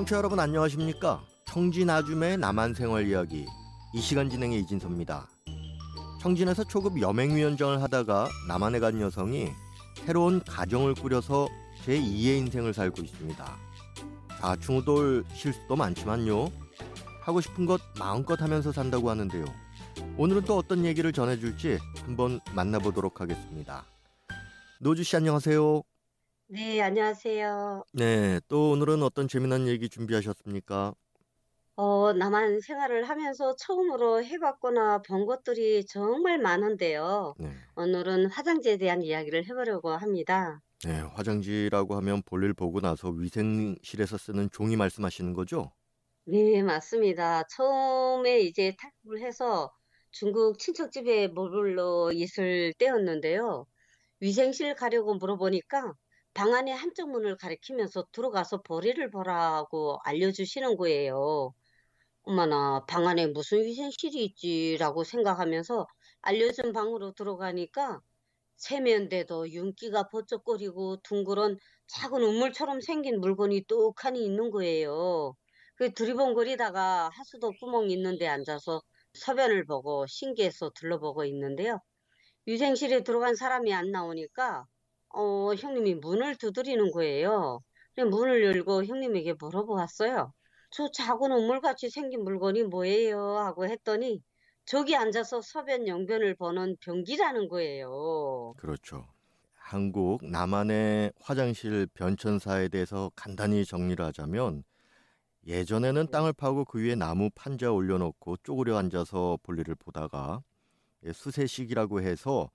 청취자 여러분 안녕하십니까? 청진아줌의 남한생활 이야기 이 시간 진행의 이진섭입니다. 청진에서 초급 여맹위원장을 하다가 남한에 간 여성이 새로운 가정을 꾸려서 제2의 인생을 살고 있습니다. 좌충우돌 실수도 많지만요. 하고 싶은 것 마음껏 하면서 산다고 하는데요. 오늘은 또 어떤 얘기를 전해줄지 한번 만나보도록 하겠습니다. 노주 씨 안녕하세요. 네, 안녕하세요. 네, 또 오늘은 어떤 재미난 얘기 준비하셨습니까? 어, 남한 생활을 하면서 처음으로 해봤거나 본 것들이 정말 많은데요. 네. 오늘은 화장지에 대한 이야기를 해보려고 합니다. 네, 화장지라고 하면 볼일 보고 나서 위생실에서 쓰는 종이 말씀하시는 거죠? 네, 맞습니다. 처음에 이제 탈북을 해서 중국 친척집에 머물러 있을 때였는데요. 위생실 가려고 물어보니까 방 안에 한쪽 문을 가리키면서 들어가서 볼일을 보라고 알려주시는 거예요. 어머나, 방 안에 무슨 위생실이 있지라고 생각하면서 알려준 방으로 들어가니까 세면대도 윤기가 번쩍거리고 둥그런 작은 우물처럼 생긴 물건이 떡하니 있는 거예요. 그 두리번거리다가 하수도 구멍 있는 데 앉아서 서변을 보고 신기해서 둘러보고 있는데요. 위생실에 들어간 사람이 안 나오니까 어, 형님이 문을 두드리는 거예요. 문을 열고 형님에게 물어보았어요. 저 작은 우물같이 생긴 물건이 뭐예요? 하고 했더니 저기 앉아서 서변 영변을 보는 변기라는 거예요. 그렇죠. 한국 남한의 화장실 변천사에 대해서 간단히 정리를 하자면 예전에는 네. 땅을 파고 그 위에 나무 판자 올려놓고 쪼그려 앉아서 볼일을 보다가 예, 수세식이라고 해서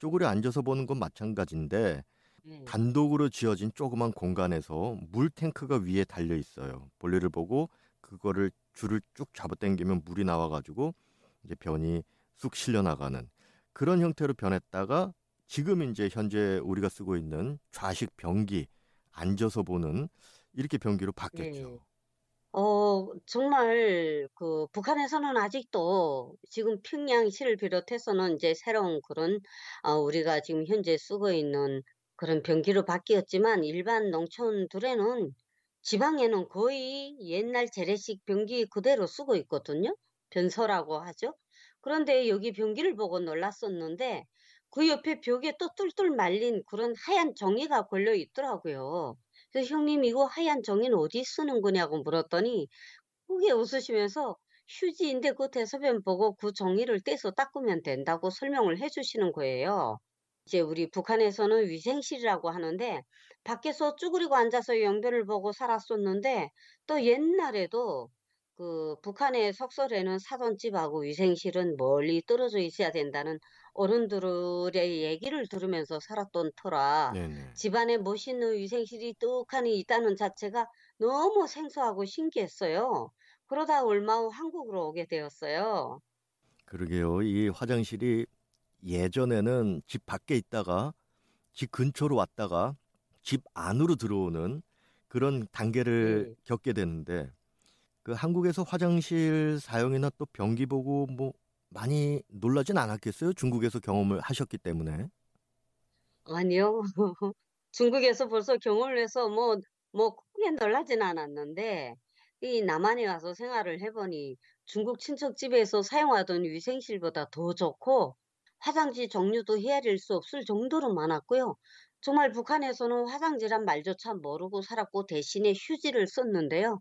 쪼그려 앉아서 보는 건 마찬가지인데 네. 단독으로 지어진 조그만 공간에서 물 탱크가 위에 달려 있어요. 볼일을 보고 그거를 줄을 쭉 잡아당기면 물이 나와가지고 이제 변이 쑥 실려 나가는 그런 형태로 변했다가 지금 이제 현재 우리가 쓰고 있는 좌식 변기 앉아서 보는 이렇게 변기로 바뀌었죠. 네. 어, 정말, 그, 북한에서는 아직도 지금 평양시를 비롯해서는 이제 새로운 그런, 어, 우리가 지금 현재 쓰고 있는 그런 변기로 바뀌었지만 일반 농촌들에는 지방에는 거의 옛날 재래식 변기 그대로 쓰고 있거든요. 변서라고 하죠. 그런데 여기 변기를 보고 놀랐었는데 그 옆에 벽에 또 뚫뚫 말린 그런 하얀 종이가 걸려 있더라고요. 그래서 형님 이거 하얀 종이는 어디 쓰는 거냐고 물었더니 크게 웃으시면서 휴지인데 그 대소변 보고 그 종이를 떼서 닦으면 된다고 설명을 해주시는 거예요. 이제 우리 북한에서는 위생실이라고 하는데 밖에서 쭈그리고 앉아서 영변을 보고 살았었는데 또 옛날에도 그 북한의 속설에는 사돈집하고 위생실은 멀리 떨어져 있어야 된다는 어른들의 얘기를 들으면서 살았던 터라 네네. 집안에 멋있는 위생실이 뚝하니 있다는 자체가 너무 생소하고 신기했어요. 그러다 얼마 후 한국으로 오게 되었어요. 그러게요. 이 화장실이 예전에는 집 밖에 있다가 집 근처로 왔다가 집 안으로 들어오는 그런 단계를 네. 겪게 되는데 그 한국에서 화장실 사용이나 또 변기 보고 뭐 많이 놀라진 않았겠어요? 중국에서 경험을 하셨기 때문에. 아니요. 중국에서 벌써 경험을 해서 뭐, 뭐 크게 놀라진 않았는데, 이 남한에 와서 생활을 해보니 중국 친척 집에서 사용하던 위생실보다 더 좋고, 화장지 종류도 헤아릴 수 없을 정도로 많았고요. 정말 북한에서는 화장지란 말조차 모르고 살았고 대신에 휴지를 썼는데요.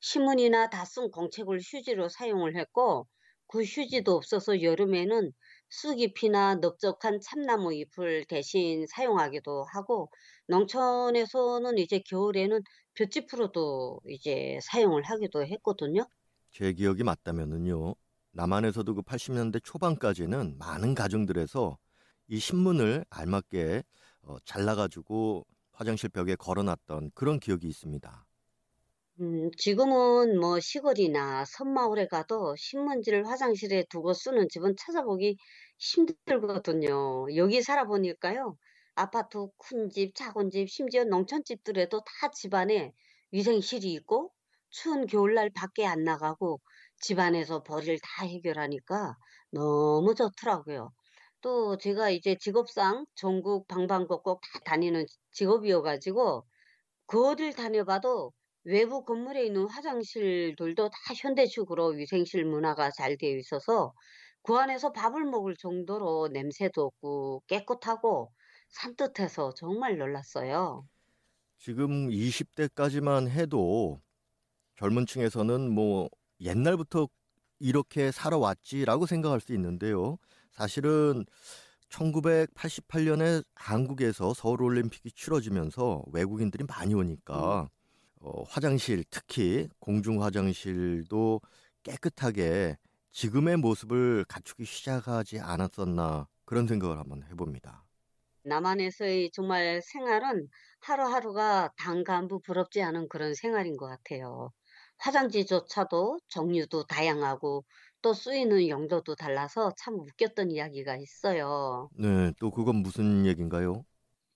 신문이나 다 쓴 공책을 휴지로 사용을 했고, 그 휴지도 없어서 여름에는 쑥잎이나 넓적한 참나무 잎을 대신 사용하기도 하고, 농촌에서는 이제 겨울에는 볏짚으로도 이제 사용을 하기도 했거든요. 제 기억이 맞다면은요. 남한에서도 그 80년대 초반까지는 많은 가정들에서 이 신문을 알맞게 어, 잘라가지고 화장실 벽에 걸어놨던 그런 기억이 있습니다. 음, 지금은 뭐 시골이나 섬마을에 가도 신문지를 화장실에 두고 쓰는 집은 찾아보기 힘들거든요. 여기 살아보니까요. 아파트 큰 집, 작은 집, 심지어 농촌집들에도 다 집안에 위생실이 있고 추운 겨울날 밖에 안 나가고 집안에서 벌일 다 해결하니까 너무 좋더라고요. 또 제가 이제 직업상 전국 방방곡곡 다 다니는 직업이어가지고 그 어딜 다녀봐도 외부 건물에 있는 화장실 들도 다 현대식으로 위생실 문화가 잘 되어 있어서 그 안에서 밥을 먹을 정도로 냄새도 없고 깨끗하고 산뜻해서 정말 놀랐어요. 지금 20대까지만 해도 젊은 층에서는 뭐 옛날부터 이렇게 살아왔지라고 생각할 수 있는데요. 사실은 1988년에 한국에서 서울 올림픽이 치러지면서 외국인들이 많이 오니까 어, 화장실 특히 공중 화장실도 깨끗하게 지금의 모습을 갖추기 시작하지 않았었나 그런 생각을 한번 해봅니다. 남한에서의 정말 생활은 하루하루가 당 간부 부럽지 않은 그런 생활인 것 같아요. 화장지조차도 종류도 다양하고 또 쓰이는 용도도 달라서 참 웃겼던 이야기가 있어요. 네, 또 그건 무슨 얘기인가요?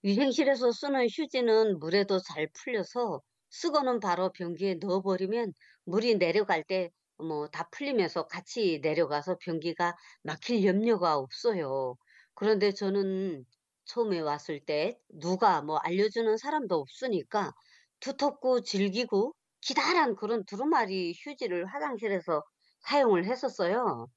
위생실에서 쓰는 휴지는 물에도 잘 풀려서 쓰고는 바로 변기에 넣어버리면 물이 내려갈 때 뭐 다 풀리면서 같이 내려가서 변기가 막힐 염려가 없어요. 그런데 저는 처음에 왔을 때 누가 뭐 알려주는 사람도 없으니까 두텁고 질기고 기다란 그런 두루마리 휴지를 화장실에서 사용을 했었어요.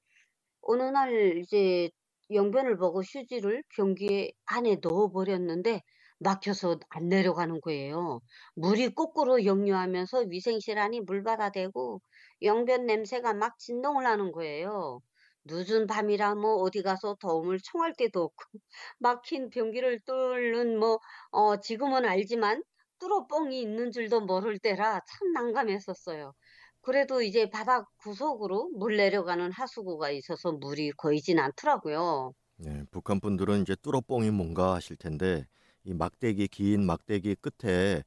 어느 날 이제 영변을 보고 휴지를 변기 안에 넣어 버렸는데 막혀서 안 내려가는 거예요. 물이 거꾸로 역류하면서 위생실 안이 물바다되고 영변 냄새가 막 진동을 하는 거예요. 늦은 밤이라 뭐 어디 가서 도움을 청할 데도 없고 막힌 변기를 뚫는 뭐 어 지금은 알지만 뚫어뻥이 있는 줄도 모를 때라 참 난감했었어요. 그래도 이제 바닥 구석으로 물 내려가는 하수구가 있어서 물이 고이진 않더라고요. 네, 북한 분들은 이제 뚫어뻥이 뭔가 하실 텐데 이 막대기 긴 막대기 끝에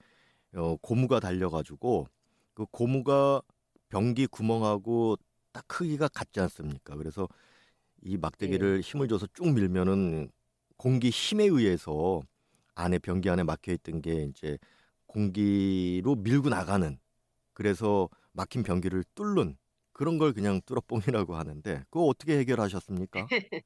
어, 고무가 달려가지고 그 고무가 변기 구멍하고 딱 크기가 같지 않습니까? 그래서 이 막대기를 네. 힘을 줘서 쭉 밀면은 공기 힘에 의해서 안에 변기 안에 막혀 있던 게 이제 공기로 밀고 나가는 그래서 막힌 변기를 뚫는 그런 걸 그냥 뚫어뻥이라고 하는데 그거 어떻게 해결하셨습니까?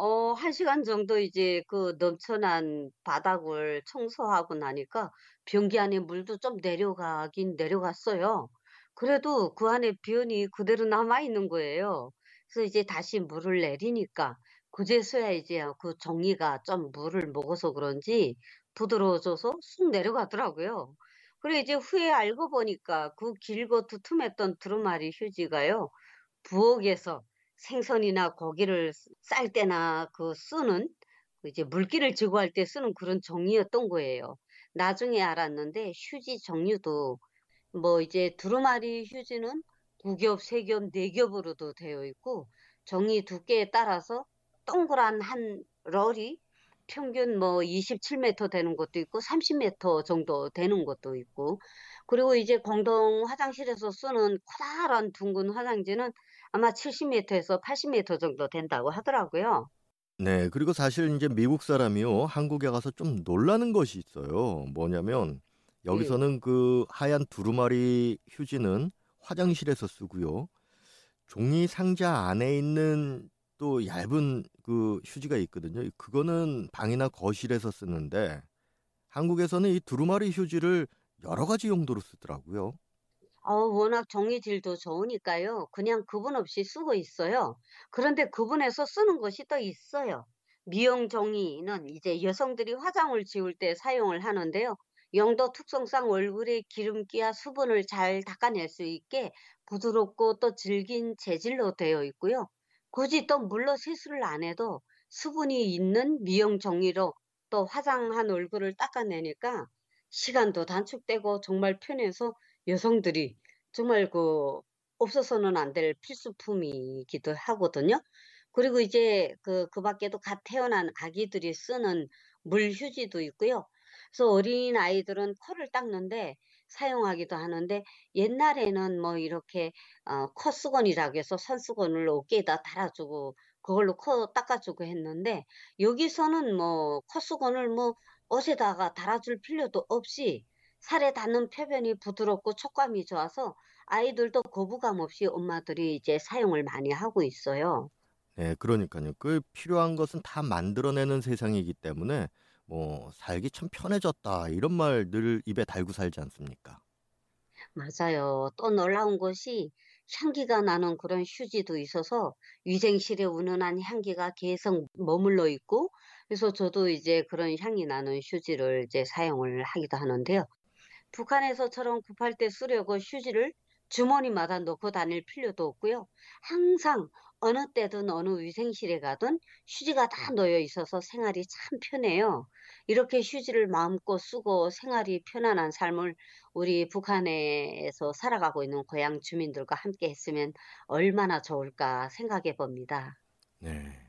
어, 한 시간 정도 이제 그 넘쳐난 바닥을 청소하고 나니까 변기 안에 물도 좀 내려가긴 내려갔어요. 그래도 그 안에 변이 그대로 남아 있는 거예요. 그래서 이제 다시 물을 내리니까 그제서야 이제 그 종이가 좀 물을 먹어서 그런지 부드러워져서 쑥 내려가더라고요. 그리고 이제 후에 알고 보니까 그 길고 두툼했던 두루마리 휴지가요. 부엌에서 생선이나 고기를 쓰- 쌀 때나 그 쓰는 그 이제 물기를 제거할 때 쓰는 그런 종이였던 거예요. 나중에 알았는데 휴지 종류도 뭐 이제 두루마리 휴지는 두 겹, 세 겹, 네 겹으로도 되어 있고 종이 두께에 따라서 동그란 한 롤이 평균 뭐 27m 되는 것도 있고 30m 정도 되는 것도 있고 그리고 이제 공동 화장실에서 쓰는 커다란 둥근 화장지는 아마 70m에서 80m 정도 된다고 하더라고요. 네, 그리고 사실 이제 미국 사람이요, 한국에 가서 좀 놀라는 것이 있어요. 뭐냐면, 예. 여기서는 그 하얀 두루마리 휴지는 화장실에서 쓰고요. 종이 상자 안에 있는 또 얇은 그 휴지가 있거든요. 그거는 방이나 거실에서 쓰는데, 한국에서는 이 두루마리 휴지를 여러 가지 용도로 쓰더라고요. 어, 워낙 종이질도 좋으니까요. 그냥 구분 없이 쓰고 있어요. 그런데 구분해서 쓰는 것이 또 있어요. 미용 종이는 이제 여성들이 화장을 지울 때 사용을 하는데요. 용도 특성상 얼굴의 기름기와 수분을 잘 닦아낼 수 있게 부드럽고 또 질긴 재질로 되어 있고요. 굳이 또 물로 세수를 안 해도 수분이 있는 미용 종이로 또 화장한 얼굴을 닦아내니까 시간도 단축되고 정말 편해서 여성들이 정말 그 없어서는 안 될 필수품이기도 하거든요. 그리고 이제 그 그 밖에도 갓 태어난 아기들이 쓰는 물 휴지도 있고요. 그래서 어린 아이들은 코를 닦는데 사용하기도 하는데 옛날에는 뭐 이렇게 어 콧수건이라고 해서 손수건을 어깨에다 달아 주고 그걸로 코 닦아 주고 했는데 여기서는 뭐 콧수건을 뭐 옷에다가 달아 줄 필요도 없이 살에 닿는 표면이 부드럽고 촉감이 좋아서 아이들도 거부감 없이 엄마들이 이제 사용을 많이 하고 있어요. 네, 그러니까요. 그 필요한 것은 다 만들어내는 세상이기 때문에 뭐 살기 참 편해졌다 이런 말 늘 입에 달고 살지 않습니까? 맞아요. 또 놀라운 것이 향기가 나는 그런 휴지도 있어서 위생실에 운운한 향기가 계속 머물러 있고 그래서 저도 이제 그런 향이 나는 휴지를 이제 사용을 하기도 하는데요. 북한에서처럼 급할 때 쓰려고 휴지를 주머니마다 넣고 다닐 필요도 없고요. 항상 어느 때든 어느 위생실에 가든 휴지가 다 놓여 있어서 생활이 참 편해요. 이렇게 휴지를 마음껏 쓰고 생활이 편안한 삶을 우리 북한에서 살아가고 있는 고향 주민들과 함께 했으면 얼마나 좋을까 생각해 봅니다. 네.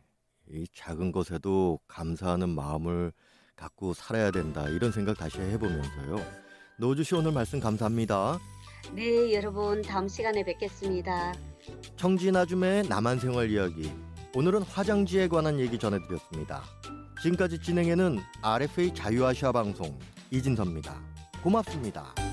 이 작은 것에도 감사하는 마음을 갖고 살아야 된다. 이런 생각 다시 해보면서요. 노주 씨 오늘 말씀 감사합니다. 네, 여러분 다음 시간에 뵙겠습니다. 청진 아줌의 남한 생활 이야기. 오늘은 화장지에 관한 얘기 전해드렸습니다. 지금까지 진행에는 RFA 자유아시아 방송 이진섭입니다. 고맙습니다.